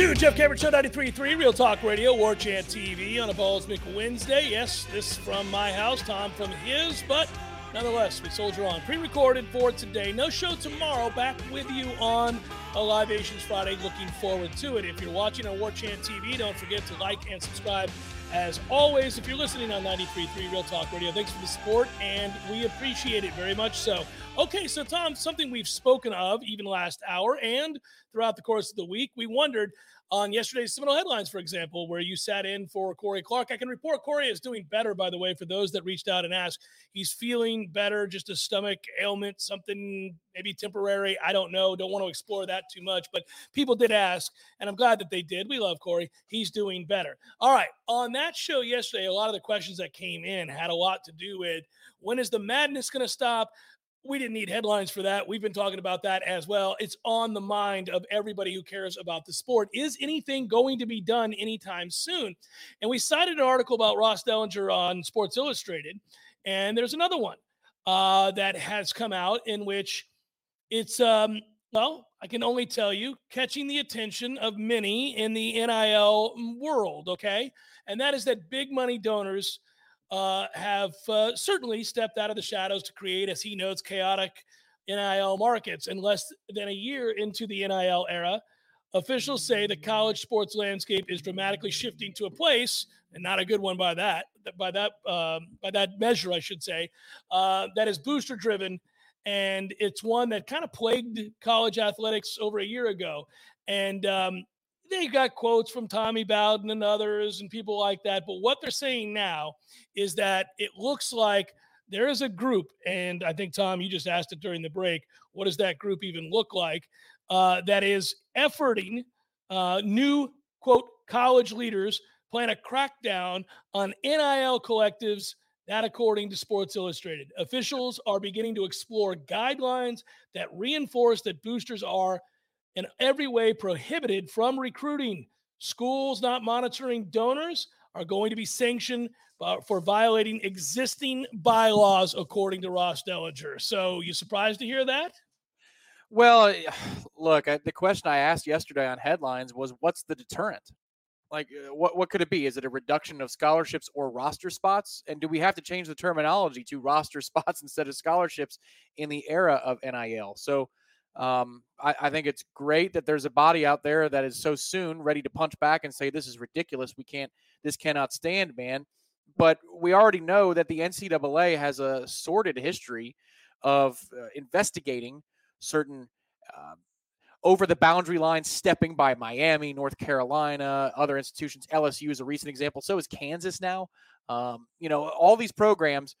Two, Jeff Cameron Show 93.3, Real Talk Radio, War Chant TV on a Balls Wednesday. Yes, this from my house, Tom from his, but nonetheless, we soldier on. Pre-recorded for today. No show tomorrow. Back with you on a Libations Friday. Looking forward to it. If you're watching on War Chant TV, don't forget to like and subscribe. As always, if you're listening on 93.3 Real Talk Radio, thanks for the support, and we appreciate it very much so. Okay, so Tom, something we've spoken of even last hour and throughout the course of the week. We wondered on yesterday's Seminole headlines, for example, where you sat in for Corey Clark. I can report Corey is doing better, by the way, for those that reached out and asked. He's feeling better, just a stomach ailment, something maybe temporary. I don't know. Don't want to explore that too much, but people did ask, and I'm glad that they did. We love Corey. He's doing better. All right. On that show yesterday, a lot of the questions that came in had a lot to do with when is the madness going to stop? We didn't need headlines for that. We've been talking about that as well. It's on the mind of everybody who cares about the sport. Is anything going to be done anytime soon? And we cited an article about Ross Dellenger on Sports Illustrated, and there's another one uh, that has come out in which it's um, well, I can only tell you, catching the attention of many in the NIL world. Okay, and that is that big money donors uh, have uh, certainly stepped out of the shadows to create, as he notes, chaotic NIL markets. And less than a year into the NIL era, officials say the college sports landscape is dramatically shifting to a place, and not a good one by that, by that, um, by that measure, I should say, uh, that is booster driven. And it's one that kind of plagued college athletics over a year ago. And um, they got quotes from Tommy Bowden and others and people like that. But what they're saying now is that it looks like there is a group, and I think Tom, you just asked it during the break. What does that group even look like? Uh, that is efforting uh, new quote college leaders plan a crackdown on NIL collectives. That, according to Sports Illustrated, officials are beginning to explore guidelines that reinforce that boosters are in every way prohibited from recruiting. Schools not monitoring donors are going to be sanctioned for violating existing bylaws, according to Ross Dellenger. So, you surprised to hear that? Well, look, I, the question I asked yesterday on headlines was, "What's the deterrent? Like, uh, what what could it be? Is it a reduction of scholarships or roster spots? And do we have to change the terminology to roster spots instead of scholarships in the era of NIL?" So um, I, I, think it's great that there's a body out there that is so soon ready to punch back and say, this is ridiculous. We can't, this cannot stand, man. But we already know that the NCAA has a sordid history of uh, investigating certain uh, over the boundary line stepping by Miami, North Carolina, other institutions. LSU is a recent example. So is Kansas now. Um, you know, all these programs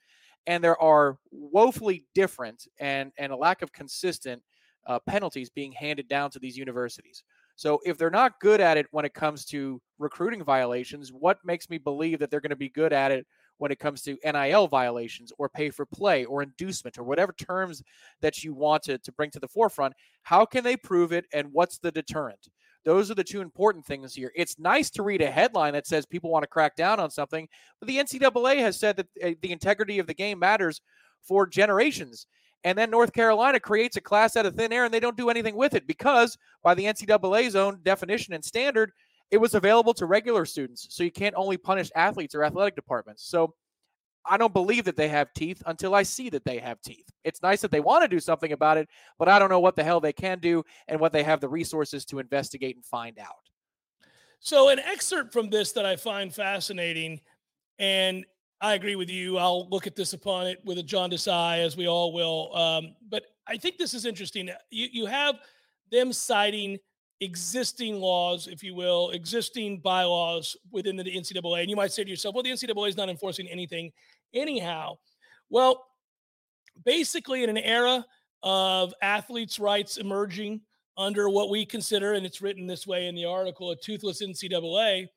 and there are woefully different and and a lack of consistent uh, penalties being handed down to these universities. So if they're not good at it when it comes to recruiting violations, what makes me believe that they're going to be good at it when it comes to NIL violations or pay for play or inducement or whatever terms that you want to, to bring to the forefront? How can they prove it and what's the deterrent? Those are the two important things here. It's nice to read a headline that says people want to crack down on something, but the NCAA has said that uh, the integrity of the game matters for generations. And then North Carolina creates a class out of thin air and they don't do anything with it because, by the NCAA's own definition and standard, it was available to regular students. So you can't only punish athletes or athletic departments. So I don't believe that they have teeth until I see that they have teeth. It's nice that they want to do something about it, but I don't know what the hell they can do and what they have the resources to investigate and find out. So, an excerpt from this that I find fascinating, and I agree with you. I'll look at this upon it with a jaundiced eye, as we all will. Um, but I think this is interesting. You, you have them citing existing laws, if you will, existing bylaws within the NCAA. And you might say to yourself, well, the NCAA is not enforcing anything anyhow. Well, basically, in an era of athletes' rights emerging under what we consider, and it's written this way in the article, a toothless NCAA,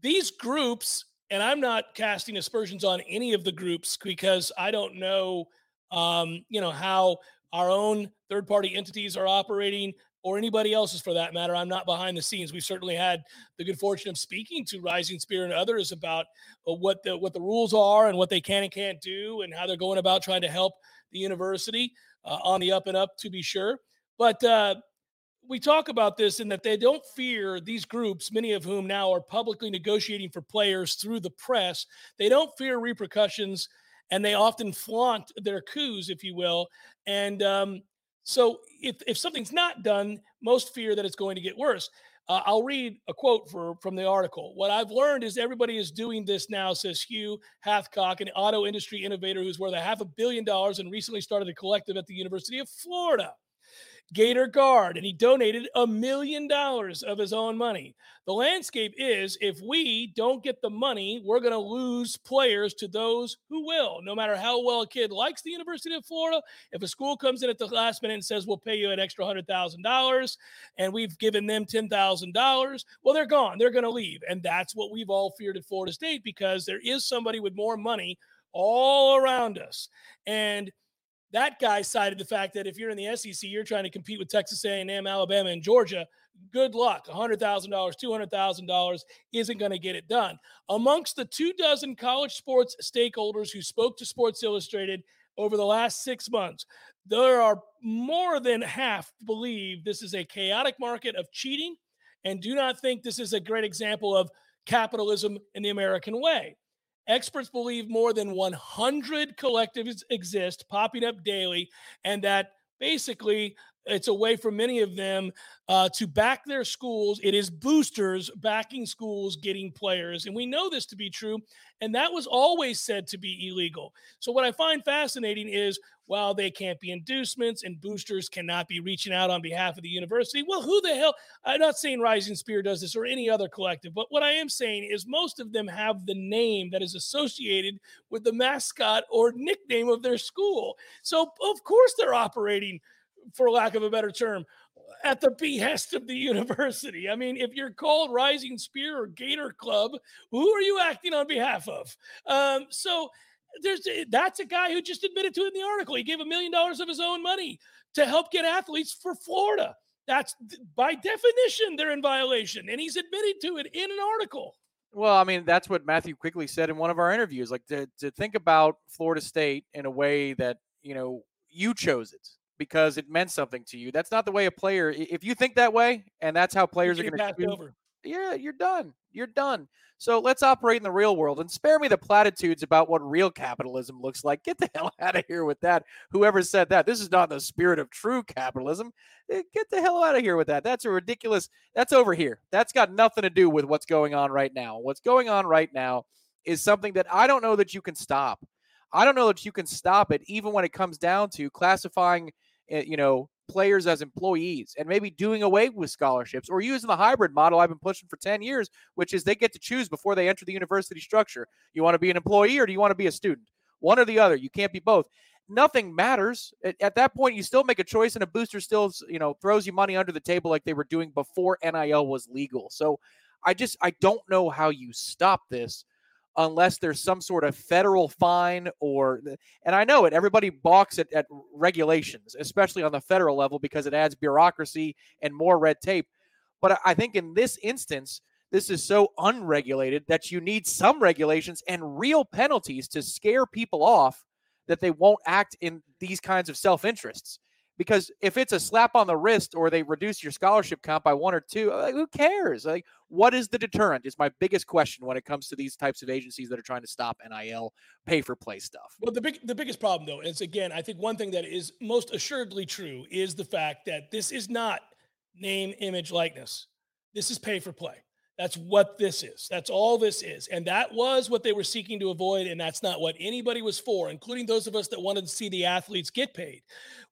these groups, and I'm not casting aspersions on any of the groups because I don't know, um, you know, how our own third party entities are operating or anybody else's for that matter. I'm not behind the scenes. We've certainly had the good fortune of speaking to Rising Spear and others about uh, what the what the rules are and what they can and can't do and how they're going about trying to help the university uh, on the up and up to be sure. But uh, we talk about this in that they don't fear these groups, many of whom now are publicly negotiating for players through the press. They don't fear repercussions and they often flaunt their coups, if you will. And um, so if, if something's not done, most fear that it's going to get worse. Uh, I'll read a quote for, from the article. What I've learned is everybody is doing this now, says Hugh Hathcock, an auto industry innovator who's worth a half a billion dollars and recently started a collective at the University of Florida. Gator Guard, and he donated a million dollars of his own money. The landscape is if we don't get the money, we're going to lose players to those who will. No matter how well a kid likes the University of Florida, if a school comes in at the last minute and says, we'll pay you an extra $100,000 and we've given them $10,000, well, they're gone. They're going to leave. And that's what we've all feared at Florida State because there is somebody with more money all around us. And that guy cited the fact that if you're in the SEC, you're trying to compete with Texas A&M, Alabama, and Georgia. Good luck. $100,000, $200,000 isn't going to get it done. Amongst the two dozen college sports stakeholders who spoke to Sports Illustrated over the last six months, there are more than half believe this is a chaotic market of cheating and do not think this is a great example of capitalism in the American way. Experts believe more than 100 collectives exist popping up daily, and that basically it's a way for many of them uh, to back their schools. It is boosters backing schools getting players. And we know this to be true. And that was always said to be illegal. So, what I find fascinating is while they can't be inducements and boosters cannot be reaching out on behalf of the university, well, who the hell? I'm not saying Rising Spear does this or any other collective, but what I am saying is most of them have the name that is associated with the mascot or nickname of their school. So, of course, they're operating for lack of a better term, at the behest of the university. I mean, if you're called Rising Spear or Gator Club, who are you acting on behalf of? Um, so there's eh, that's a guy who just admitted to it in the article. He gave a million dollars of his own money to help get athletes for Florida. That's by definition they're in violation, and he's admitted to it in an article. Well, I mean, that's what Matthew Quigley said in one of our interviews. Like to, to think about Florida State in a way that you know you chose it because it meant something to you. That's not the way a player. If you think that way, and that's how players are going to over. Yeah, you're done. You're done. So let's operate in the real world and spare me the platitudes about what real capitalism looks like. Get the hell out of here with that. Whoever said that, this is not the spirit of true capitalism. Eh, get the hell out of here with that. That's a ridiculous. That's over here. That's got nothing to do with what's going on right now. What's going on right now is something that I don't know that you can stop. I don't know that you can stop it, even when it comes down to classifying Eh, you know, players as employees and maybe doing away with scholarships or using the hybrid model I've been pushing for 10 years, which is they get to choose before they enter the university structure. You want to be an employee or do you want to be a student? one or the other. You can't be both. Nothing matters at, at that point. You still make a choice, and a booster still, you know, throws you money under the table like they were doing before NIL was legal. So, I just I don't know how you stop this unless there's some sort of federal fine or and I know it everybody balks at, at regulations especially on the federal level because it adds bureaucracy and more red tape but I think in this instance this is so unregulated that you need some regulations and real penalties to scare people off that they won't act in these kinds of self-interests because if it's a slap on the wrist or they reduce your scholarship count by one or two, uh, like, who cares? Like, what is the deterrent? Is my biggest question when it comes to these types of agencies that are trying to stop NIL pay for play stuff. Well, the big the biggest problem though is again, I think one thing that is most assuredly true is the fact that this is not name, image, likeness. This is pay for play. That's what this is. That's all this is. And that was what they were seeking to avoid. And that's not what anybody was for, including those of us that wanted to see the athletes get paid.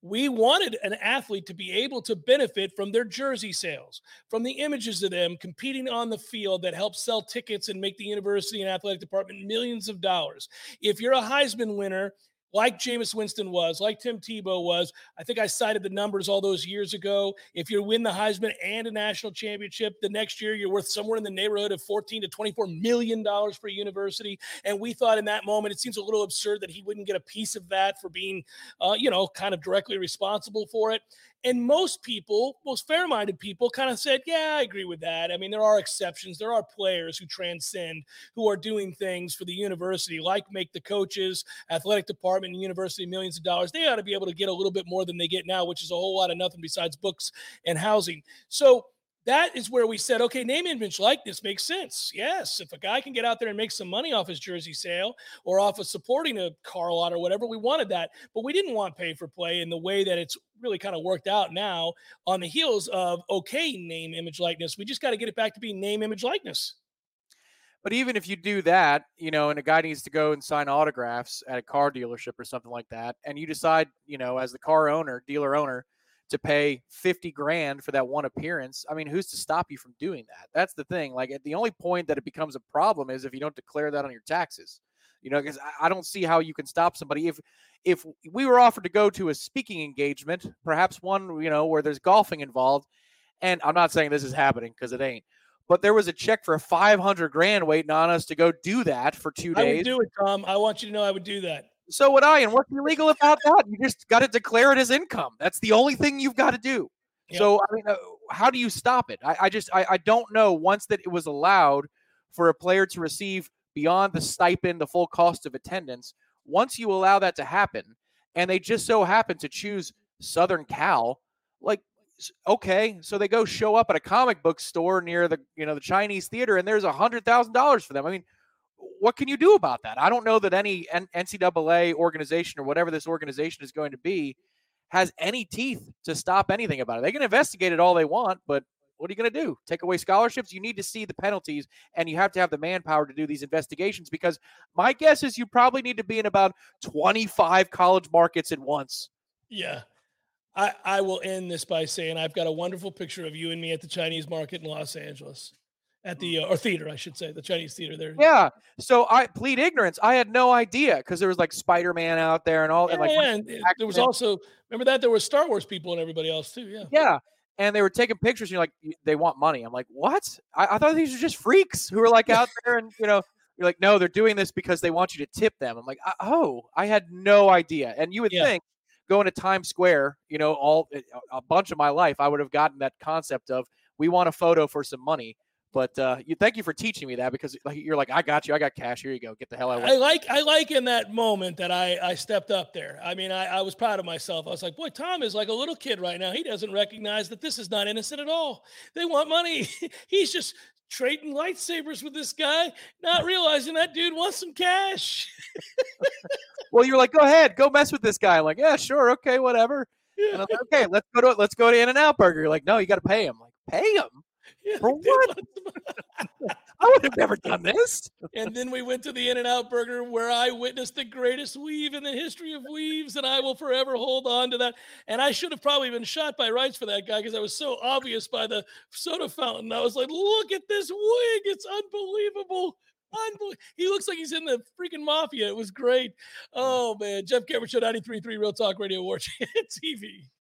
We wanted an athlete to be able to benefit from their jersey sales, from the images of them competing on the field that help sell tickets and make the university and athletic department millions of dollars. If you're a Heisman winner, like Jameis Winston was, like Tim Tebow was. I think I cited the numbers all those years ago. If you win the Heisman and a national championship, the next year you're worth somewhere in the neighborhood of 14 to 24 million dollars for a university. And we thought in that moment it seems a little absurd that he wouldn't get a piece of that for being, uh, you know, kind of directly responsible for it. And most people, most fair minded people, kind of said, Yeah, I agree with that. I mean, there are exceptions. There are players who transcend, who are doing things for the university, like make the coaches, athletic department, and university millions of dollars. They ought to be able to get a little bit more than they get now, which is a whole lot of nothing besides books and housing. So, that is where we said, okay, name image likeness makes sense. Yes, if a guy can get out there and make some money off his jersey sale or off of supporting a car lot or whatever, we wanted that. But we didn't want pay for play in the way that it's really kind of worked out now on the heels of okay, name image likeness. We just got to get it back to being name image likeness. But even if you do that, you know, and a guy needs to go and sign autographs at a car dealership or something like that, and you decide, you know, as the car owner, dealer owner, to pay 50 grand for that one appearance. I mean, who's to stop you from doing that? That's the thing. Like, eh, the only point that it becomes a problem is if you don't declare that on your taxes. You know, because I don't see how you can stop somebody if if we were offered to go to a speaking engagement, perhaps one, you know, where there's golfing involved, and I'm not saying this is happening because it ain't, but there was a check for 500 grand waiting on us to go do that for two days. I would do it, Tom. I want you to know I would do that. So would I. And what's illegal about that? You just got to declare it as income. That's the only thing you've got to do. Yep. So I mean, uh, how do you stop it? I, I just I, I don't know. Once that it was allowed for a player to receive beyond the stipend, the full cost of attendance, once you allow that to happen, and they just so happen to choose Southern Cal, like okay, so they go show up at a comic book store near the you know the Chinese theater, and there's a hundred thousand dollars for them. I mean, what can you do about that? I don't know that any NCAA organization or whatever this organization is going to be has any teeth to stop anything about it. They can investigate it all they want, but what are you going to do? Take away scholarships? You need to see the penalties and you have to have the manpower to do these investigations because my guess is you probably need to be in about 25 college markets at once. Yeah. I, I will end this by saying I've got a wonderful picture of you and me at the Chinese market in Los Angeles at mm. the uh, or theater, I should say, the Chinese theater there. Yeah. So I plead ignorance. I had no idea because there was like Spider Man out there and all. Yeah, and like yeah. And uh, there was also remember that there was Star Wars people and everybody else too. Yeah. Yeah. And they were taking pictures. And you're like, they want money. I'm like, what? I, I thought these were just freaks who were like out there and you know. You're like, no, they're doing this because they want you to tip them. I'm like, oh, I had no idea. And you would yeah. think going to Times Square, you know, all eh, a bunch of my life, I would have gotten that concept of we want a photo for some money. But uh, you thank you for teaching me that because like, you're like, I got you, I got cash. Here you go, get the hell out. I like, I like in that moment that I I stepped up there. I mean, I, I was proud of myself. I was like, boy, Tom is like a little kid right now. He doesn't recognize that this is not innocent at all. They want money. He's just trading lightsabers with this guy, not realizing that dude wants some cash. well, you're like, go ahead, go mess with this guy. I'm like, yeah, sure, okay, whatever. Yeah. Like, okay, let's go to let's go to In and Out Burger. You're like, no, you got to pay him. like, pay him. Yeah, For what? I would have never done this. and then we went to the In and Out Burger where I witnessed the greatest weave in the history of weaves, and I will forever hold on to that. And I should have probably been shot by rights for that guy because I was so obvious by the soda fountain. I was like, look at this wig. It's unbelievable. Unbelievable. He looks like he's in the freaking mafia. It was great. Mm. Oh man, Jeff Cameron Show 93.3 Real Talk Radio War TV.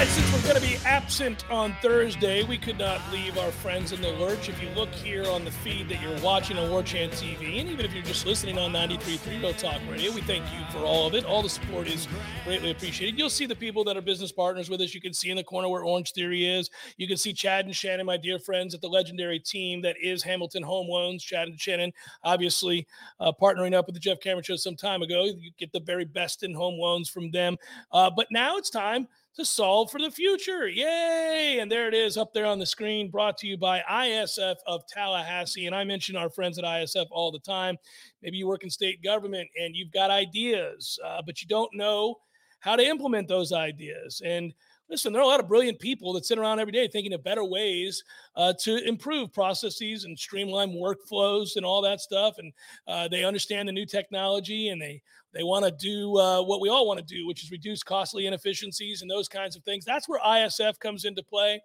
right, since we're going to be absent on Thursday, we could not leave our friends in the lurch. If you look here on the feed that you're watching on War Chant TV, and even if you're just listening on 93.3 Real Talk Radio, we thank you for all of it. All the support is greatly appreciated. You'll see the people that are business partners with us. You can see in the corner where Orange Theory is. You can see Chad and Shannon, my dear friends at the legendary team that is Hamilton Home Loans. Chad and Shannon, obviously uh, partnering up with the Jeff Cameron Show some time ago. You get the very best in home loans from them. Uh, but now it's time to solve for the future. Yay! And there it is up there on the screen, brought to you by ISF of Tallahassee. And I mention our friends at ISF all the time. Maybe you work in state government and you've got ideas, uh, but you don't know how to implement those ideas. And listen, there are a lot of brilliant people that sit around every day thinking of better ways uh, to improve processes and streamline workflows and all that stuff. And uh, they understand the new technology and they they want to do uh, what we all want to do, which is reduce costly inefficiencies and those kinds of things. That's where ISF comes into play.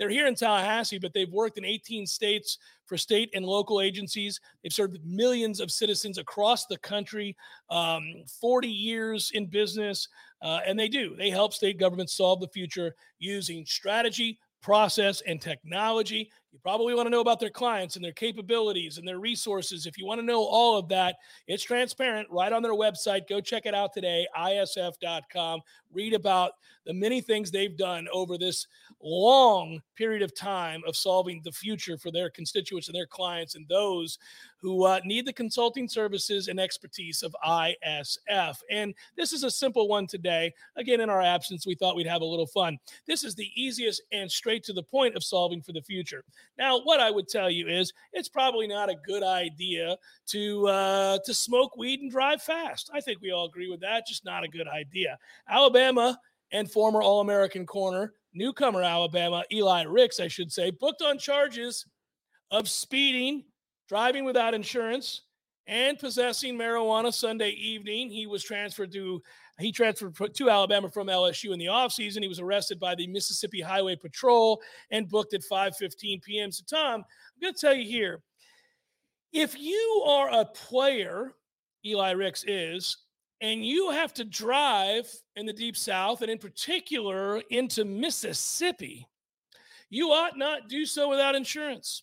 They're here in Tallahassee, but they've worked in 18 states for state and local agencies. They've served millions of citizens across the country, um, 40 years in business, uh, and they do. They help state governments solve the future using strategy, process, and technology. You probably want to know about their clients and their capabilities and their resources. If you want to know all of that, it's transparent right on their website. Go check it out today, isf.com. Read about the many things they've done over this long period of time of solving the future for their constituents and their clients and those who uh, need the consulting services and expertise of ISF. And this is a simple one today. Again, in our absence, we thought we'd have a little fun. This is the easiest and straight to the point of solving for the future. Now, what I would tell you is it's probably not a good idea to uh, to smoke weed and drive fast. I think we all agree with that. Just not a good idea. Alabama and former All American corner, newcomer Alabama, Eli Ricks, I should say, booked on charges of speeding, driving without insurance, and possessing marijuana Sunday evening. He was transferred to he transferred to Alabama from LSU in the offseason. He was arrested by the Mississippi Highway Patrol and booked at 5:15 p.m. So Tom, I'm going to tell you here, if you are a player, Eli Ricks is, and you have to drive in the deep south and in particular into Mississippi, you ought not do so without insurance.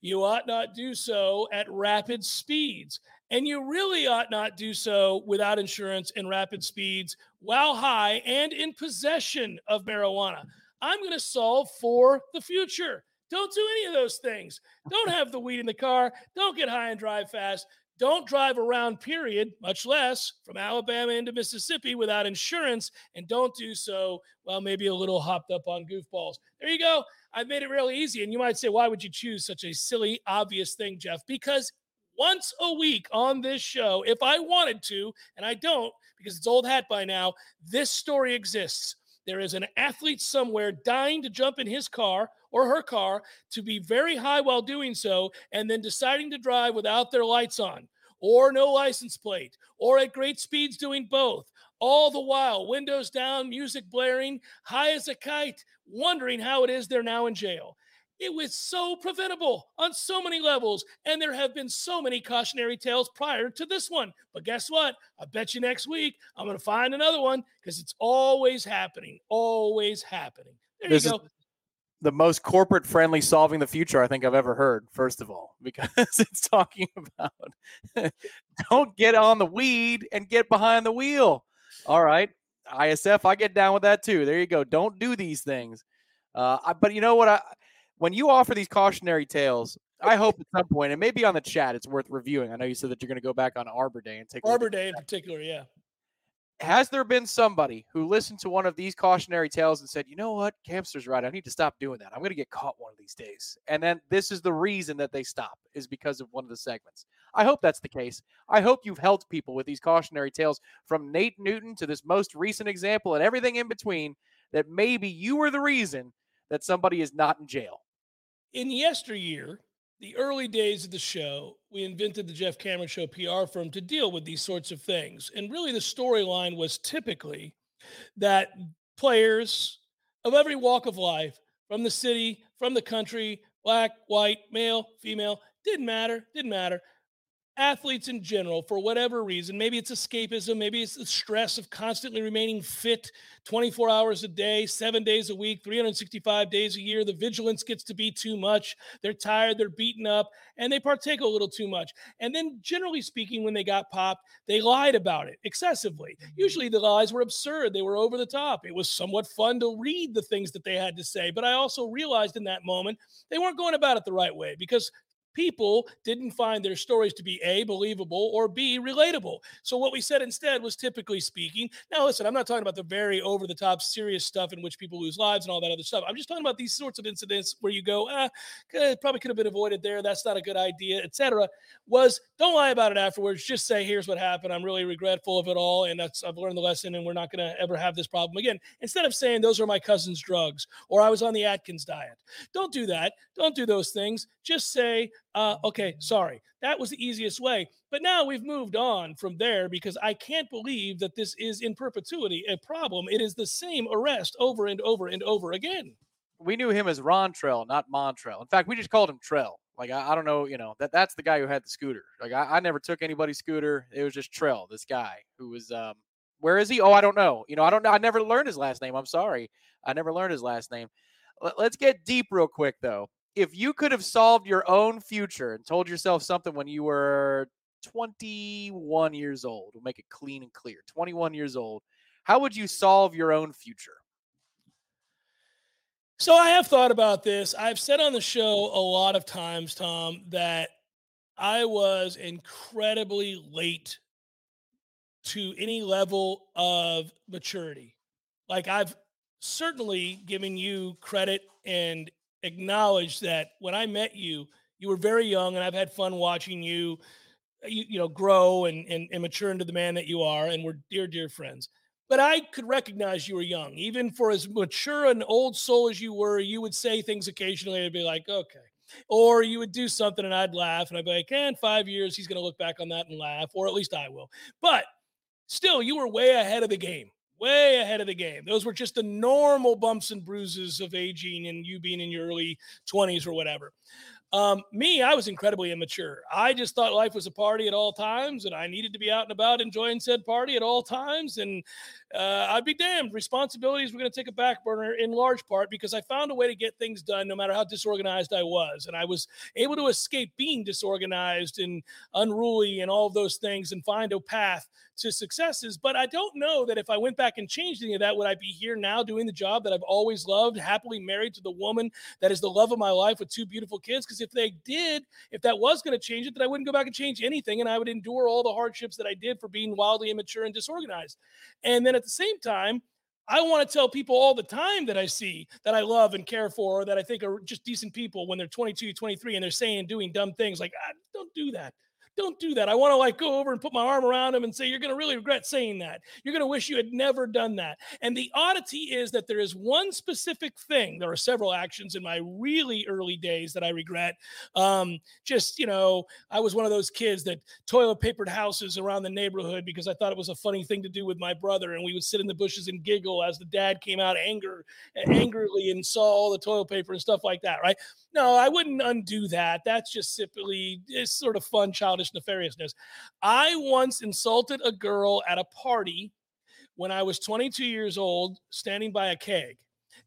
You ought not do so at rapid speeds. And you really ought not do so without insurance and rapid speeds while high and in possession of marijuana. I'm going to solve for the future. Don't do any of those things. Don't have the weed in the car. Don't get high and drive fast. Don't drive around, period, much less from Alabama into Mississippi without insurance. And don't do so, well, maybe a little hopped up on goofballs. There you go. I've made it really easy. And you might say, why would you choose such a silly, obvious thing, Jeff? Because once a week on this show, if I wanted to, and I don't because it's old hat by now, this story exists. There is an athlete somewhere dying to jump in his car or her car to be very high while doing so, and then deciding to drive without their lights on, or no license plate, or at great speeds doing both. All the while, windows down, music blaring, high as a kite, wondering how it is they're now in jail. It was so preventable on so many levels, and there have been so many cautionary tales prior to this one. But guess what? I bet you next week I'm going to find another one because it's always happening, always happening. There This you go. the most corporate friendly solving the future I think I've ever heard, first of all, because it's talking about don't get on the weed and get behind the wheel. All right. ISF, I get down with that too. There you go. Don't do these things. Uh, I, but you know what? I, when you offer these cautionary tales, I hope at some point, and maybe on the chat, it's worth reviewing. I know you said that you're going to go back on Arbor Day and take Arbor Day in particular, yeah. has there been somebody who listened to one of these cautionary tales and said, you know what, Campster's right. I need to stop doing that. I'm going to get caught one of these days. And then this is the reason that they stop is because of one of the segments. I hope that's the case. I hope you've helped people with these cautionary tales from Nate Newton to this most recent example and everything in between that maybe you were the reason that somebody is not in jail. In yesteryear, the early days of the show, we invented the Jeff Cameron Show PR firm to deal with these sorts of things. And really, the storyline was typically that players of every walk of life, from the city, from the country, black, white, male, female, didn't matter, didn't matter. Athletes in general, for whatever reason, maybe it's escapism, maybe it's the stress of constantly remaining fit 24 hours a day, seven days a week, 365 days a year. The vigilance gets to be too much. They're tired, they're beaten up, and they partake a little too much. And then, generally speaking, when they got popped, they lied about it excessively. Mm-hmm. Usually the lies were absurd, they were over the top. It was somewhat fun to read the things that they had to say. But I also realized in that moment they weren't going about it the right way because people didn't find their stories to be A, believable, or B, relatable. So what we said instead was typically speaking. Now, listen, I'm not talking about the very over the top serious stuff in which people lose lives and all that other stuff. I'm just talking about these sorts of incidents where you go, ah, could- probably could have been avoided there. That's not a good idea, etc. Was don't lie about it afterwards. Just say, here's what happened. I'm really regretful of it all. And that's, I've learned the lesson and we're not going to ever have this problem again. Instead of saying, those are my cousin's drugs or I was on the Atkins diet. Don't do that. Don't do those things. Just say, uh, okay, sorry. That was the easiest way. But now we've moved on from there because I can't believe that this is in perpetuity a problem. It is the same arrest over and over and over again. we knew him as Ron Trell, not Montrell. In fact, we just called him Trell. Like I, I don't know, you know that that's the guy who had the scooter. Like I, I never took anybody's scooter. It was just Trell, this guy who was. um Where is he? Oh, I don't know. You know, I don't know. I never learned his last name. I'm sorry, I never learned his last name. Let- Let's get deep real quick though. If you could have solved your own future and told yourself something when you were 21 years old, we'll make it clean and clear. 21 years old, how would you solve your own future? So I have thought about this. I've said on the show a lot of times, Tom, that I was incredibly late to any level of maturity. Like I've certainly given you credit and acknowledged that when I met you, you were very young, and I've had fun watching you, you, you know, grow and, and and mature into the man that you are, and we're dear, dear friends but I could recognize you were young. Even for as mature an old soul as you were, you would say things occasionally and be like, okay. Or you would do something and I'd laugh and I'd be like, eh, in five years, he's going to look back on that and laugh, or at least I will. But still, you were way ahead of the game, way ahead of the game. Those were just the normal bumps and bruises of aging and you being in your early 20s or whatever. Um, me, I was incredibly immature. I just thought life was a party at all times, and I needed to be out and about enjoying said party at all times. And uh, I'd be damned. Responsibilities were going to take a back burner in large part because I found a way to get things done no matter how disorganized I was. And I was able to escape being disorganized and unruly and all of those things and find a path to successes. But I don't know that if I went back and changed any of that, would I be here now doing the job that I've always loved, happily married to the woman that is the love of my life with two beautiful kids? Because if they did, if that was going to change it, then I wouldn't go back and change anything. And I would endure all the hardships that I did for being wildly immature and disorganized. And then at the same time, I want to tell people all the time that I see that I love and care for, or that I think are just decent people when they're 22, 23, and they're saying and doing dumb things like, ah, don't do that. Don't do that. I want to like go over and put my arm around him and say, You're going to really regret saying that. You're going to wish you had never done that. And the oddity is that there is one specific thing. There are several actions in my really early days that I regret. Um, just, you know, I was one of those kids that toilet papered houses around the neighborhood because I thought it was a funny thing to do with my brother. And we would sit in the bushes and giggle as the dad came out anger, angrily and saw all the toilet paper and stuff like that, right? No, I wouldn't undo that. That's just simply it's sort of fun, childish nefariousness. I once insulted a girl at a party when I was 22 years old, standing by a keg.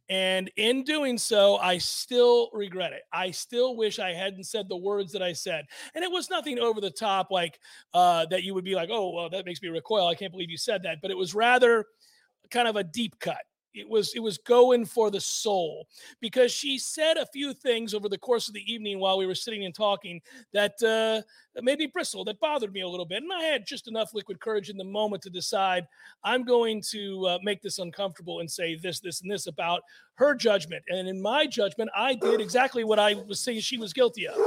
And in doing so, I still regret it. I still wish I hadn't said the words that I said. And it was nothing over the top, like uh, that you would be like, oh, well, that makes me recoil. I can't believe you said that. But it was rather kind of a deep cut it was it was going for the soul. Because she said a few things over the course of the evening while we were sitting and talking that uh, made me bristle that bothered me a little bit. And i had just enough liquid courage in the moment to decide i'm going to uh, make this uncomfortable and say this this and this about her judgment. And in my judgment i did exactly what i was saying she was guilty of.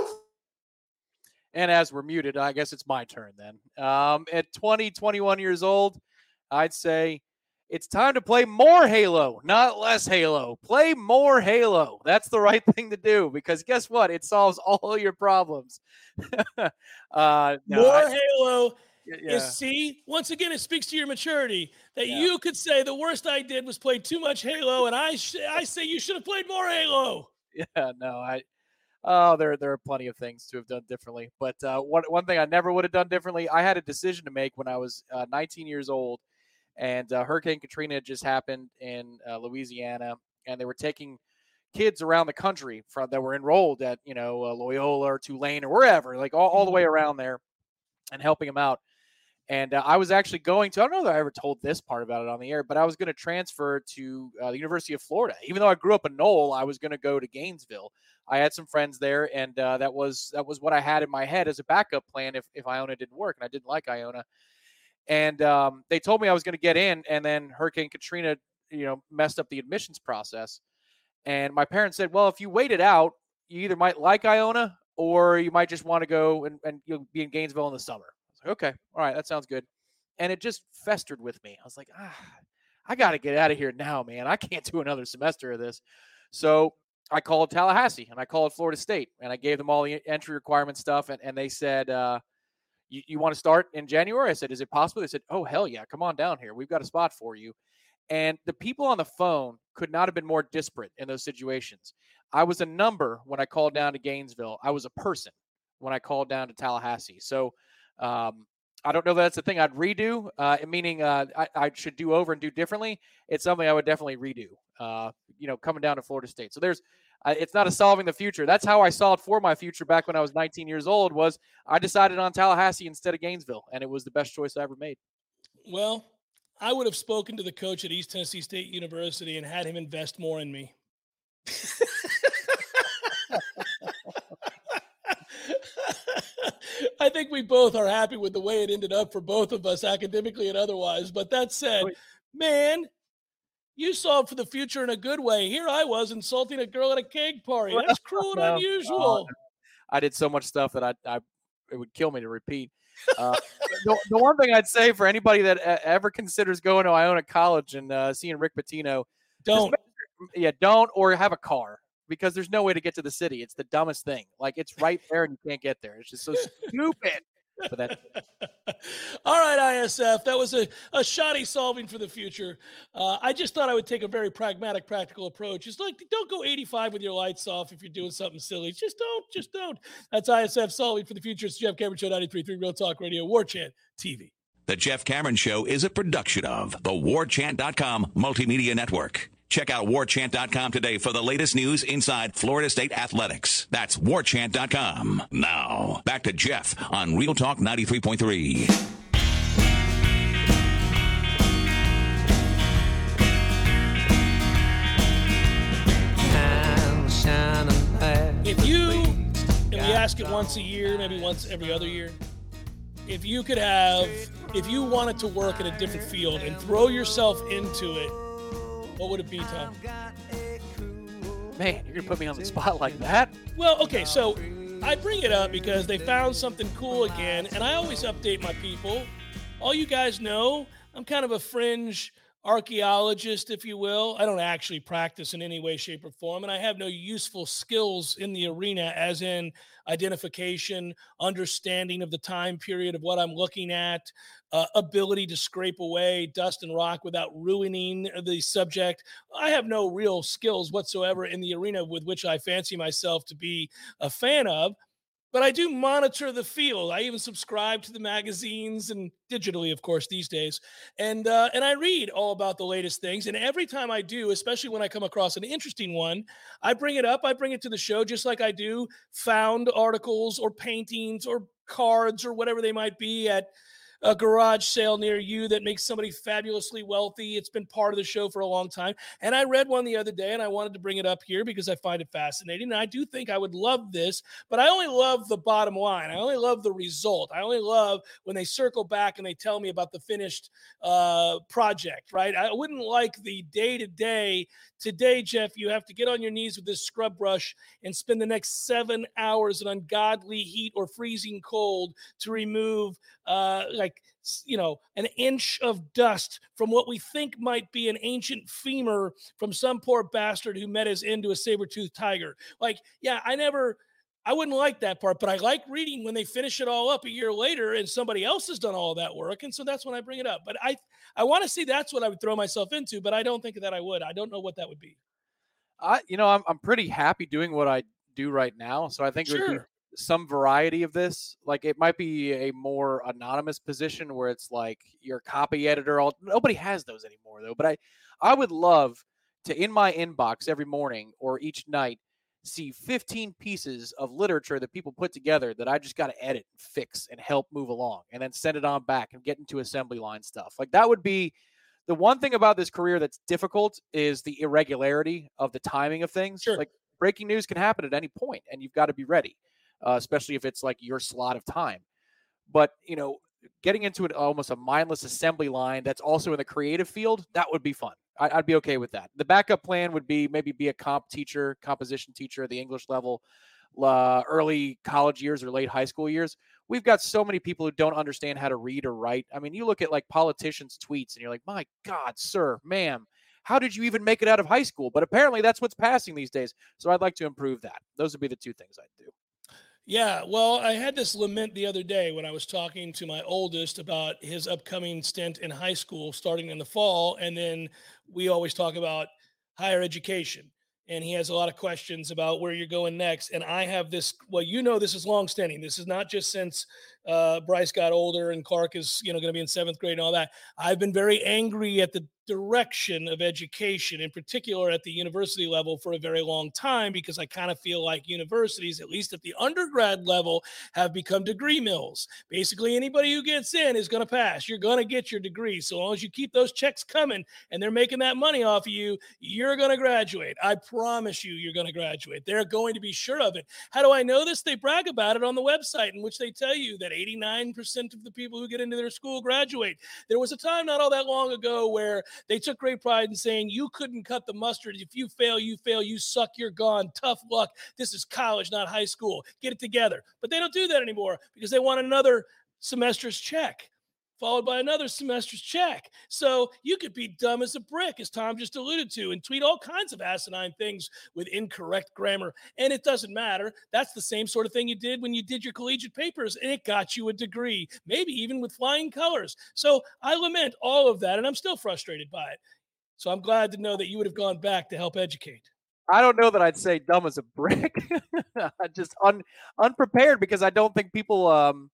And as we're muted, I guess it's my turn then. Um, at 20, 21 years old, I'd say it's time to play more Halo, not less Halo. Play more Halo. That's the right thing to do because guess what? It solves all your problems. uh, no, more I- halo yeah. is see once again it speaks to your maturity that Yeah. you could say the worst i did was play too much halo and i sh- i say you should have played more halo yeah, no, I. Oh, there there are plenty of things to have done differently, but uh, one one thing I never would have done differently. I had a decision to make when I was uh, 19 years old, and uh, Hurricane Katrina just happened in uh, Louisiana, and they were taking kids around the country from that were enrolled at you know uh, Loyola or Tulane or wherever, like all, all the way around there, and helping them out. And uh, I was actually going to, I don't know that I ever told this part about it on the air, but I was going to transfer to uh, the University of Florida. Even though I grew up in Knoll, I was going to go to Gainesville. I had some friends there, and uh, that was that was what I had in my head as a backup plan if, if Iona didn't work, and I didn't like Iona. And um, they told me I was going to get in, and then Hurricane Katrina, you know, messed up the admissions process. And my parents said, "Well, if you wait it out, you either might like Iona, or you might just want to go and, and you'll be in Gainesville in the summer." I was like, "Okay, all right, that sounds good." And it just festered with me. I was like, "Ah, I got to get out of here now, man. I can't do another semester of this." So I called Tallahassee and I called Florida State and I gave them all the entry requirement stuff. And, and they said, uh, you, you want to start in January? I said, Is it possible? They said, Oh, hell yeah. Come on down here. We've got a spot for you. And the people on the phone could not have been more disparate in those situations. I was a number when I called down to Gainesville, I was a person when I called down to Tallahassee. So, um, I don't know that's the thing I'd redo, uh, meaning uh, I, I should do over and do differently. It's something I would definitely redo. Uh, you know, coming down to Florida State. So there's, it's not a solving the future. That's how I solved for my future back when I was 19 years old. Was I decided on Tallahassee instead of Gainesville, and it was the best choice I ever made. well i would have spoken to the coach at east tennessee state university and had him invest more in me I think we both are happy with the way it ended up for both of us, academically and otherwise. But that said, man, you solved for the future in a good way. Here I was insulting a girl at a cake party. That's cruel and unusual. I did so much stuff that I, I it would kill me to repeat. Uh, the, the one thing I'd say for anybody that ever considers going to Iona College and uh, seeing Rick Pitino, Don't. yeah, don't or have a car because there's no way to get to the city. It's the dumbest thing. Like it's right there and you can't get there. It's just so stupid. But that All right, ISF. That was a, a shoddy solving for the future. Uh, I just thought I would take a very pragmatic, practical approach. It's like, don't go 85 with your lights off if you're doing something silly. Just don't. Just don't. That's ISF solving for the future. It's Jeff Cameron Show, 93.3 Real Talk Radio, War Chant TV. The Jeff Cameron Show is a production of the WarChant.com Multimedia Network. Check out WarChant.com today for the latest news inside Florida State athletics. That's WarChant.com. Now, back to Jeff on Real Talk 93.3. If you, and we ask it once a year, maybe once every other year, if you could have, if you wanted to work in a different field and throw yourself into it, what would it be, Tom? man, you're gonna put me on the spot like that. Well, okay, so I bring it up because they found something cool again, and I always update my people. All you guys know, I'm kind of a fringe archaeologist, if you will. I don't actually practice in any way, shape, or form, and I have no useful skills in the arena, as in identification, understanding of the time period of what I'm looking at, uh, ability to scrape away dust and rock without ruining the subject. I have no real skills whatsoever in the arena with which I fancy myself to be a fan of but I do monitor the field. I even subscribe to the magazines and digitally, of course, these days. And uh, and I read all about the latest things. And every time I do, especially when I come across an interesting one, I bring it up. I bring it to the show, just like I do found articles or paintings or cards or whatever they might be at a garage sale near you that makes somebody fabulously wealthy. It's been part of the show for a long time. And I read one the other day and I wanted to bring it up here because I find it fascinating. And I do think I would love this, but I only love the bottom line. I only love the result. I only love when they circle back and they tell me about the finished uh, project, right? I wouldn't like the day to day. Today, Jeff, you have to get on your knees with this scrub brush and spend the next seven hours in ungodly heat or freezing cold to remove uh, like you know an inch of dust from what we think might be an ancient femur from some poor bastard who met his end to a saber-toothed tiger like yeah i never i wouldn't like that part but i like reading when they finish it all up a year later and somebody else has done all that work and so that's when i bring it up but i i want to see that's what i would throw myself into but i don't think that i would i don't know what that would be I, you know, I'm I'm pretty happy doing what I do right now. So I think it would be Sure. Some variety of this. Like it might be a more anonymous position where it's like your copy editor. All nobody has those anymore though. But I, I would love to in my inbox every morning or each night see 15 pieces of literature that people put together that I just got to edit, fix, and help move along, and then send it on back and get into assembly line stuff. Like that would be the one thing about this career that's difficult is the irregularity of the timing of things. Sure. Like breaking news can happen at any point, and you've got to be ready, uh, especially if it's like your slot of time. But you know, getting into an almost a mindless assembly line that's also in the creative field, that would be fun. I, I'd be okay with that. The backup plan would be maybe be a comp teacher, composition teacher at the English level, uh, early college years or late high school years. We've got so many people who don't understand how to read or write. I mean, you look at like politicians' tweets and you're like, my God, sir, ma'am, how did you even make it out of high school? But apparently that's what's passing these days. So I'd like to improve that. Those would be the two things I'd do. Yeah, well, I had this lament the other day when I was talking to my oldest about his upcoming stint in high school starting in the fall. And then we always talk about higher education. And he has a lot of questions about where you're going next. And I have this, well, you know, this is longstanding. This is not just since uh, Bryce got older and Clark is, you know, going to be in seventh grade and all that. I've been very angry at the direction of education, in particular at the university level, for a very long time because I kind of feel like universities, at least at the undergrad level, have become degree mills. Basically, anybody who gets in is going to pass. You're going to get your degree. So long as you keep those checks coming and they're making that money off of you, you're going to graduate. I promise you, you're going to graduate. They're going to be sure of it. How do I know this? They brag about it on the website, in which they tell you that 89% of the people who get into their school graduate. There was a time not all that long ago where they took great pride in saying, You couldn't cut the mustard. If you fail, you fail. You suck. You're gone. Tough luck. This is college, not high school. Get it together. But they don't do that anymore because they want another semester's check. Followed by another semester's check. So you could be dumb as a brick, as Tom just alluded to, and tweet all kinds of asinine things with incorrect grammar. And it doesn't matter. That's the same sort of thing you did when you did your collegiate papers, and it got you a degree, maybe even with flying colors. So I lament all of that, and I'm still frustrated by it. So I'm glad to know that you would have gone back to help educate. I don't know that I'd say dumb as a brick. just un, unprepared because I don't think people um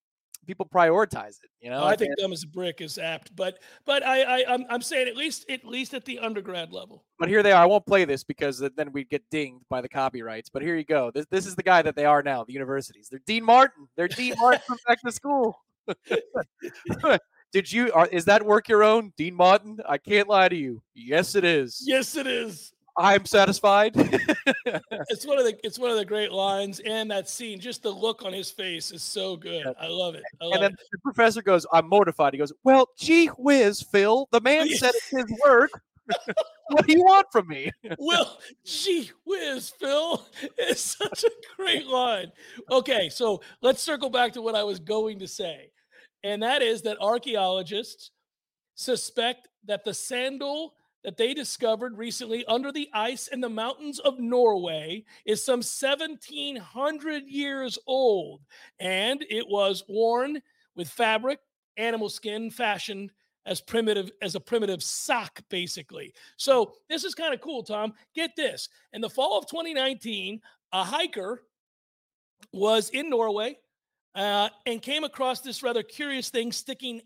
people prioritize it. You know, I think dumb as a brick is apt, but but I, I I'm, I'm saying at least at least at the undergrad level. But here they are. I won't play this because then we'd get dinged by the copyrights. But here you go. This this is the guy that they are now. The universities. They're Dean Martin. They're Dean Martin from back to school. Did you? Are, is that work your own, Dean Martin? I can't lie to you. Yes, it is. Yes, it is. I'm satisfied. It's one of the it's one of the great lines, and that scene, just the look on his face is so good. I love it. I love and then it. the professor goes, "I'm mortified." He goes, "Well, gee whiz, Phil. The man said it's his work." what do you want from me? Well, gee whiz, Phil. It's such a great line. Okay, so let's circle back to what I was going to say. And that is that archaeologists suspect that the sandal that they discovered recently under the ice in the mountains of Norway is some 1700 years old. And it was worn with fabric, animal skin, fashioned as primitive as a primitive sock basically so this is kind of cool tom get this in the fall of 2019 a hiker was in norway uh, and came across this rather curious thing sticking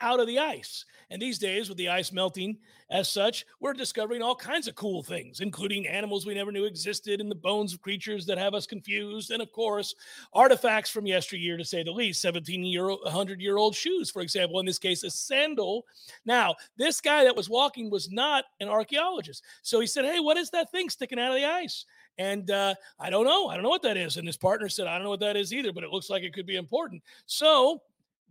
out of the ice and these days with the ice melting as such we're discovering all kinds of cool things including animals we never knew existed and the bones of creatures that have us confused and of course artifacts from yesteryear to say the least 17 year 100 year old shoes for example in this case a sandal now this guy that was walking was not an archaeologist so he said hey what is that thing sticking out of the ice and uh, I don't know. I don't know what that is. And his partner said, I don't know what that is either, but it looks like it could be important. So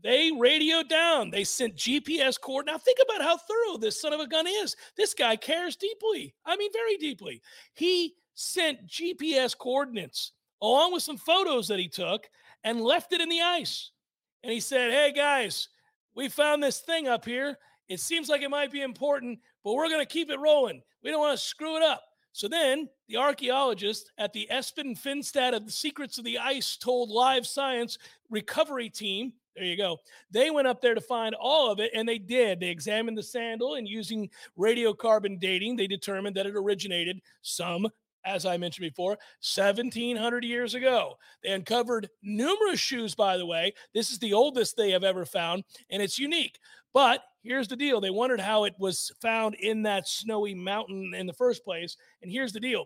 they radioed down. They sent GPS cord. Now think about how thorough this son of a gun is. This guy cares deeply. I mean, very deeply. He sent GPS coordinates along with some photos that he took and left it in the ice. And he said, Hey guys, we found this thing up here. It seems like it might be important, but we're going to keep it rolling. We don't want to screw it up. So then the archaeologist at the Espen Finstad of the Secrets of the Ice told Live Science recovery team, there you go. They went up there to find all of it, and they did. They examined the sandal, and using radiocarbon dating, they determined that it originated some, as I mentioned before, 1700 years ago. They uncovered numerous shoes, by the way. This is the oldest they have ever found, and it's unique. But here's the deal they wondered how it was found in that snowy mountain in the first place. And here's the deal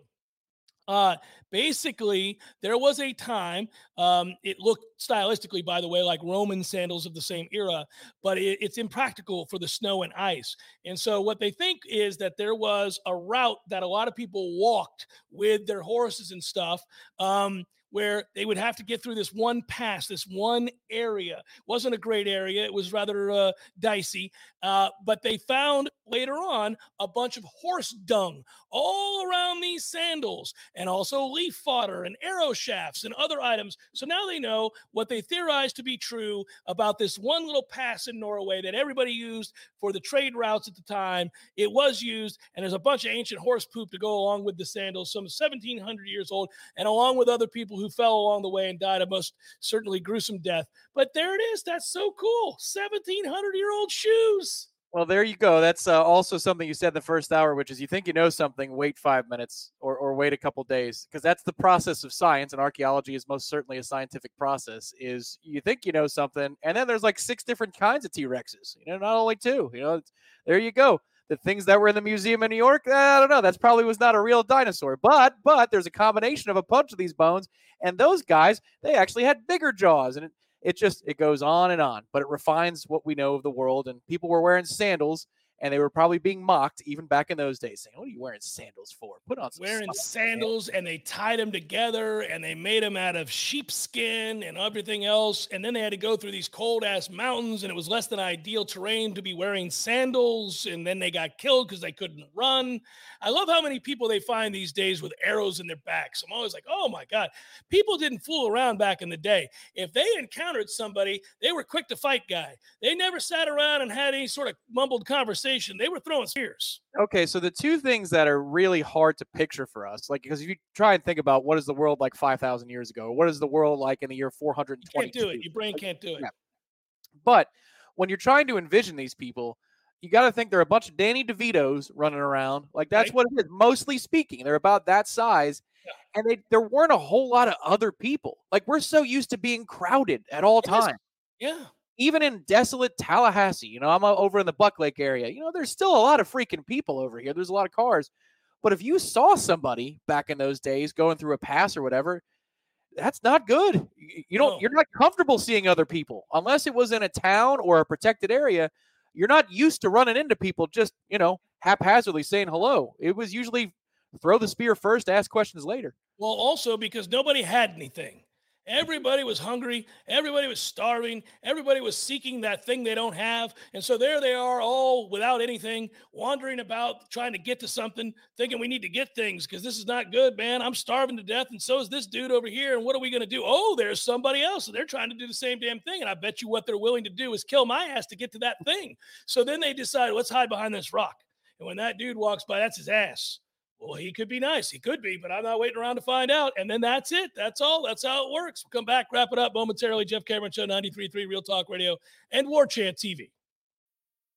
uh, basically, there was a time, um, it looked stylistically, by the way, like Roman sandals of the same era, but it, it's impractical for the snow and ice. And so, what they think is that there was a route that a lot of people walked with their horses and stuff. Um, where they would have to get through this one pass, this one area. wasn't a great area; it was rather uh, dicey. Uh, but they found later on a bunch of horse dung all around these sandals, and also leaf fodder and arrow shafts and other items. So now they know what they theorized to be true about this one little pass in Norway that everybody used for the trade routes at the time. It was used, and there's a bunch of ancient horse poop to go along with the sandals, some 1,700 years old, and along with other people who fell along the way and died a most certainly gruesome death. But there it is. That's so cool. 1,700 year old shoes. Well, there you go. That's uh, also something you said the first hour, which is you think you know something, wait five minutes or, or wait a couple days, because that's the process of science, and archaeology is most certainly a scientific process. Is you think you know something, and then there's like six different kinds of T Rexes. You know, not only two. You know, there you go. The things that were in the museum in New York, eh, I don't know. That's probably was not a real dinosaur, but but there's a combination of a bunch of these bones, and those guys they actually had bigger jaws, and it, it just it goes on and on. But it refines what we know of the world. And people were wearing sandals and they were probably being mocked even back in those days saying what are you wearing sandals for? Put on some wearing socks, man." sandals and they tied them together and they made them out of sheepskin and everything else and then they had to go through these cold ass mountains and it was less than ideal terrain to be wearing sandals and then they got killed because they couldn't run. I love how many people they find these days with arrows in their backs. I'm always like oh my god. People didn't fool around back in the day. If they encountered somebody they were quick to fight guy. They never sat around and had any sort of mumbled conversation they were throwing spears okay so the two things that are really hard to picture for us like because if you try and think about what is the world like 5000 years ago what is the world like in the year four hundred and twenty? can't do it your brain can't do it Yeah. But when you're trying to envision these people, you got to think they're a bunch of Danny DeVitos running around. Like that's Right. what it is, mostly speaking. They're about that size. And they, there weren't a whole lot of other people. Like we're so used to being crowded at all times. yeah Even in desolate Tallahassee, you know, I'm uh, over in the Buck Lake area. You know, there's still a lot of freaking people over here. There's a lot of cars. But if you saw somebody back in those days going through a pass or whatever, that's not good. You don't No. you're not comfortable seeing other people unless it was in a town or a protected area. You're not used to running into people just, you know, haphazardly saying hello. It was usually throw the spear first, ask questions later. Well, also because nobody had anything. Everybody was hungry. Everybody was starving. Everybody was seeking that thing they don't have. And so there they are, all without anything, wandering about, trying to get to something, thinking we need to get things because this is not good, man. I'm starving to death. And so is this dude over here. And what are we going to do? Oh, there's somebody else. And they're trying to do the same damn thing. And I bet you what they're willing to do is kill my ass to get to that thing. So then they decide, let's hide behind this rock. And when that dude walks by, that's his ass well, he could be nice. He could be, but I'm not waiting around to find out. And then that's it. That's all. That's how it works. We'll come back, wrap it up momentarily. Jeff Cameron Show, 93.3 Real Talk Radio and War Chant TV.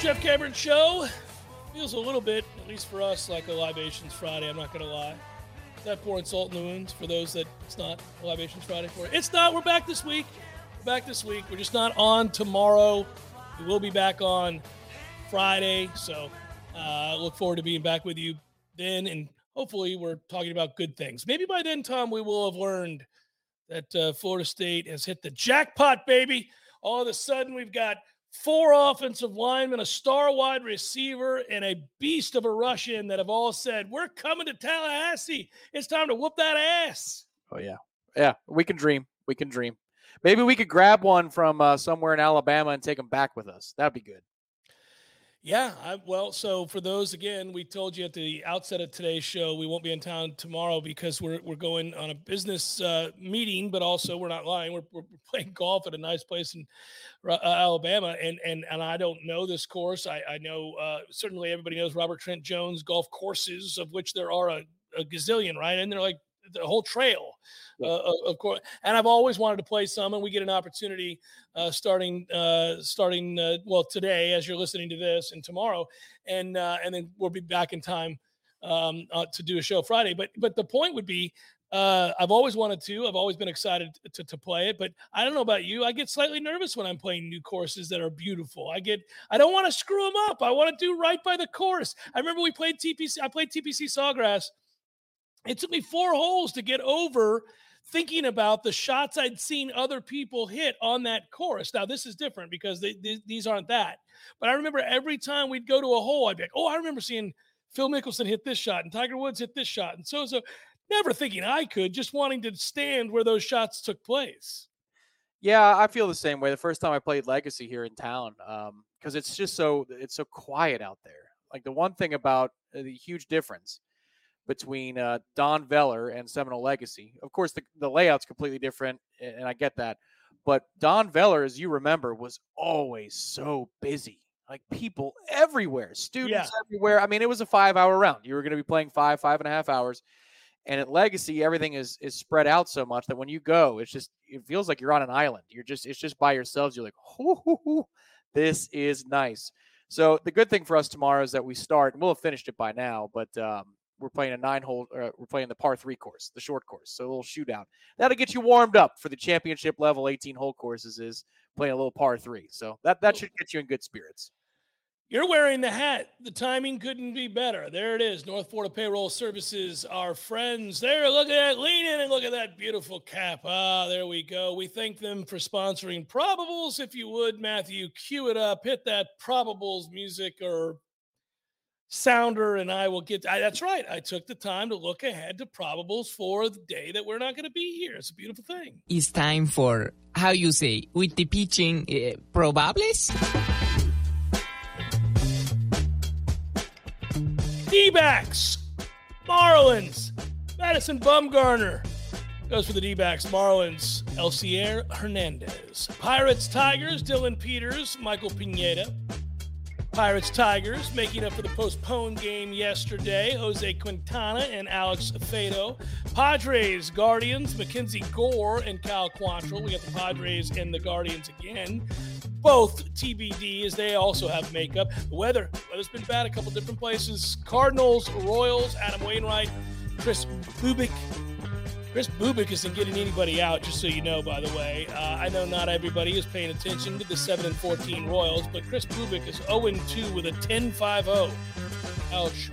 Jeff Cameron Show. Feels a little bit, at least for us, like a Libations Friday. I'm not going to lie. That pouring salt in the wounds for those that it's not Libations Friday for? It's not. We're back this week. We're back this week. We're just not on tomorrow. We will be back on Friday. So uh, look forward to being back with you then. And hopefully, we're talking about good things. Maybe by then, Tom, we will have learned that uh, Florida State has hit the jackpot, baby. All of a sudden, we've got four offensive linemen, a star wide receiver, and a beast of a Russian that have all said, We're coming to Tallahassee. It's time to whoop that ass. Oh yeah, yeah. We can dream. We can dream. Maybe we could grab one from uh, somewhere in Alabama and take them back with us. That'd be good. Yeah, I, well, so for those again, we told you at the outset of today's show we won't be in town tomorrow because we're we're going on a business uh, meeting, but also we're not lying. We're, we're playing golf at a nice place in uh, Alabama, and and and I don't know this course. I I know uh, certainly everybody knows Robert Trent Jones golf courses, of which there are a, a gazillion, right? And they're like the whole trail, uh, of course. And I've always wanted to play some, and we get an opportunity uh, starting uh, starting uh, well today as you're listening to this, and tomorrow, and uh, and then we'll be back in time um, uh, to do a show Friday. But but the point would be. Uh, I've always wanted to. I've always been excited to, to play it, but I don't know about you. I get slightly nervous when I'm playing new courses that are beautiful. I get, I don't want to screw them up. I want to do right by the course. I remember we played TPC. I played TPC Sawgrass, it took me four holes to get over thinking about the shots I'd seen other people hit on that course. Now, this is different because they, they, these aren't that. But I remember every time we'd go to a hole, I'd be like, oh, I remember seeing Phil Mickelson hit this shot and Tiger Woods hit this shot. And so, so never thinking I could, just wanting to stand where those shots took place. Yeah, I feel the same way. The first time I played Legacy here in town, because it's just so it's so quiet out there. Like the one thing about uh, the huge difference between uh, Don Veller and Seminole Legacy. Of course, the, the layout's completely different, and I get that. But Don Veller, as you remember, was always so busy. Like people everywhere, students everywhere. I mean, it was a five hour round. You were going to be playing five, five and a half hours. And at Legacy, everything is is spread out so much that when you go, it's just it feels like you're on an island. You're just it's just by yourselves. You're like, hoo, hoo, hoo. this is nice. So the good thing for us tomorrow is that we start, and we'll have finished it by now, but um, we're playing a nine hole, uh, we're playing the par three course, the short course. So a little shootout. That'll get you warmed up for the championship level 18 hole courses, is playing a little par three. So that, that should get you in good spirits. You're wearing the hat. The timing couldn't be better. There it is. North Florida Payroll Services, our friends. There, look at that. Lean in and look at that beautiful cap. Ah, there we go. We thank them for sponsoring Probables. If you would, Matthew, cue it up. Hit that Probables music or sounder, and I will get. I, that's right. I took the time to look ahead to Probables for the day that we're not going to be here. It's a beautiful thing. It's time for, how you say, with the pitching, uh, probables? D-backs Marlins, Madison Bumgarner goes for the D backs. Marlins, Elieser Hernandez. Pirates, Tigers, Dillon Peters, Michael Pineda. Pirates Tigers making up for the postponed game yesterday. Jose Quintana and Alex Faedo. Padres Guardians, Mackenzie Gore and Kyle Quantrill. We got the Padres and the Guardians again. Both TBD as they also have makeup. The weather, weather's been bad a couple different places. Cardinals, Royals, Adam Wainwright, Kris Bubic Kris Bubic isn't getting anybody out, just so you know, by the way. Uh, I know not everybody is paying attention to the 7 and 14 Royals, but Kris Bubic is 0 2 with a 10 5 0. Ouch.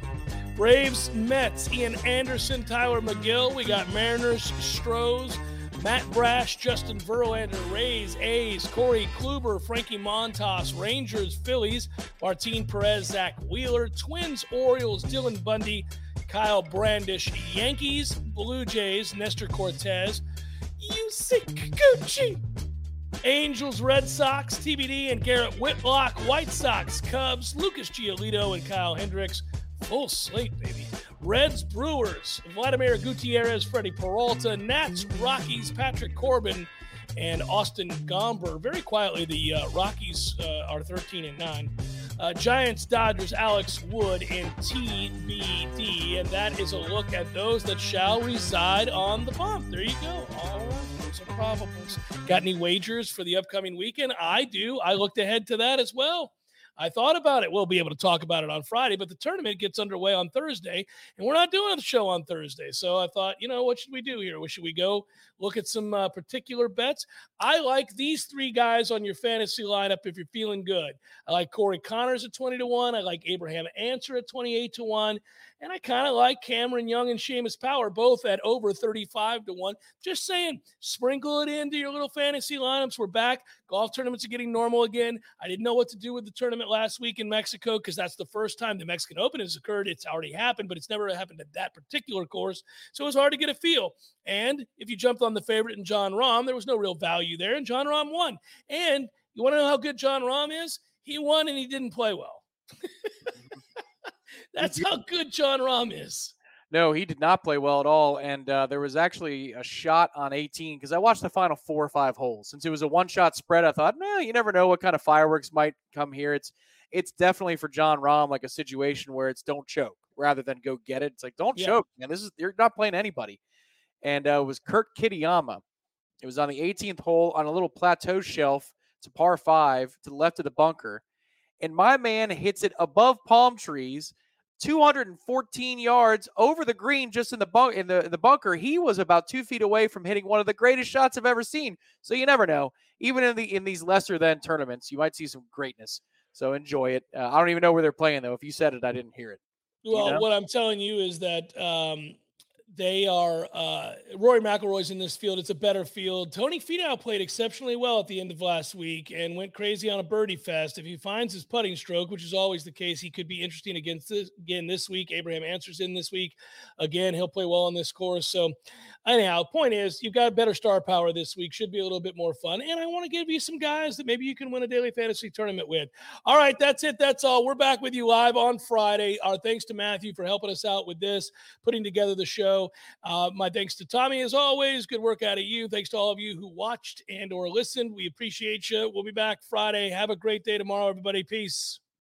Braves, Mets, Ian Anderson, Tyler Megill. We got Mariners, Strohs, Matt Brash, Justin Verlander, Rays, A's, Corey Kluber, Frankie Montas, Rangers, Phillies, Martin Perez, Zack Wheeler, Twins, Orioles, Dylan Bundy, Kyle Bradish, Yankees, Blue Jays, Nestor Cortes, Yusei Kikuchi, Angels, Red Sox, TBD, and Garrett Whitlock, White Sox, Cubs, Lucas Giolito, and Kyle Hendricks. Full slate, baby. Reds, Brewers, Vladimir Gutierrez, Freddy Peralta, Nats, Rockies, Patrick Corbin, and Austin Gomber. Very quietly, the uh, Rockies uh, are 13 and 9. Uh, Giants, Dodgers, Alex Wood, and TBD. And that is a look at those that shall reside on the bump. There you go. All right. Those are probables. Got any wagers for the upcoming weekend? I do. I looked ahead to that as well. I thought about it. We'll be able to talk about it on Friday, but the tournament gets underway on Thursday, and we're not doing the show on Thursday. So I thought, you know, what should we do here? Should we go look at some uh, particular bets? I like these three guys on your fantasy lineup if you're feeling good. I like Corey Conners at 20 to 1. I like Abraham Ancer at 28 to 1. And I kind of like Cameron Young and Seamus Power both at over 35 to 1. Just saying, sprinkle it into your little fantasy lineups. We're back. Golf tournaments are getting normal again. I didn't know what to do with the tournament last week in Mexico because that's the first time the Mexican Open has occurred. It's already happened, but it's never happened at that particular course. So it was hard to get a feel. And if you jumped on the favorite in Jon Rahm, there was no real value there, and Jon Rahm won. And you want to know how good Jon Rahm is? He won and he didn't play well. That's how good Jon Rahm is. No, he did not play well at all. And uh, there was actually a shot on 18 because I watched the final four or five holes. Since it was a one shot spread, I thought, no, you never know what kind of fireworks might come here. It's it's definitely for Jon Rahm like a situation where it's don't choke rather than go get it. It's like don't Yeah. choke, man. This is you're not playing anybody. And uh, it was Kurt Kitayama. It was on the 18th hole on a little plateau shelf. It's a par five to the left of the bunker, and my man hits it above palm trees 214 yards over the green just in the bunk in the in the bunker he was about two feet away from hitting one of the greatest shots i've ever seen so you never know even in the in these lesser than tournaments you might see some greatness so enjoy it uh, i don't even know where they're playing though if you said it i didn't hear it You Well, know? what I'm telling you is that um, they are uh, Rory McIlroy's in this field. It's a better field. Tony Finau played exceptionally well at the end of last week and went crazy on a birdie fest. If he finds his putting stroke, which is always the case, he could be interesting against this again this week. Abraham Ancer's in this week. Again, he'll play well on this course. So, anyhow, point is you've got better star power this week. Should be a little bit more fun. And I want to give you some guys that maybe you can win a daily fantasy tournament with. All right, that's it. That's all. We're back with you live on Friday. Our thanks to Matthew for helping us out with this, putting together the show. Uh, my thanks to Tommy as always. Good work out of you. Thanks to all of you who watched and or listened. We appreciate you. We'll be back Friday. Have a great day tomorrow, everybody. Peace.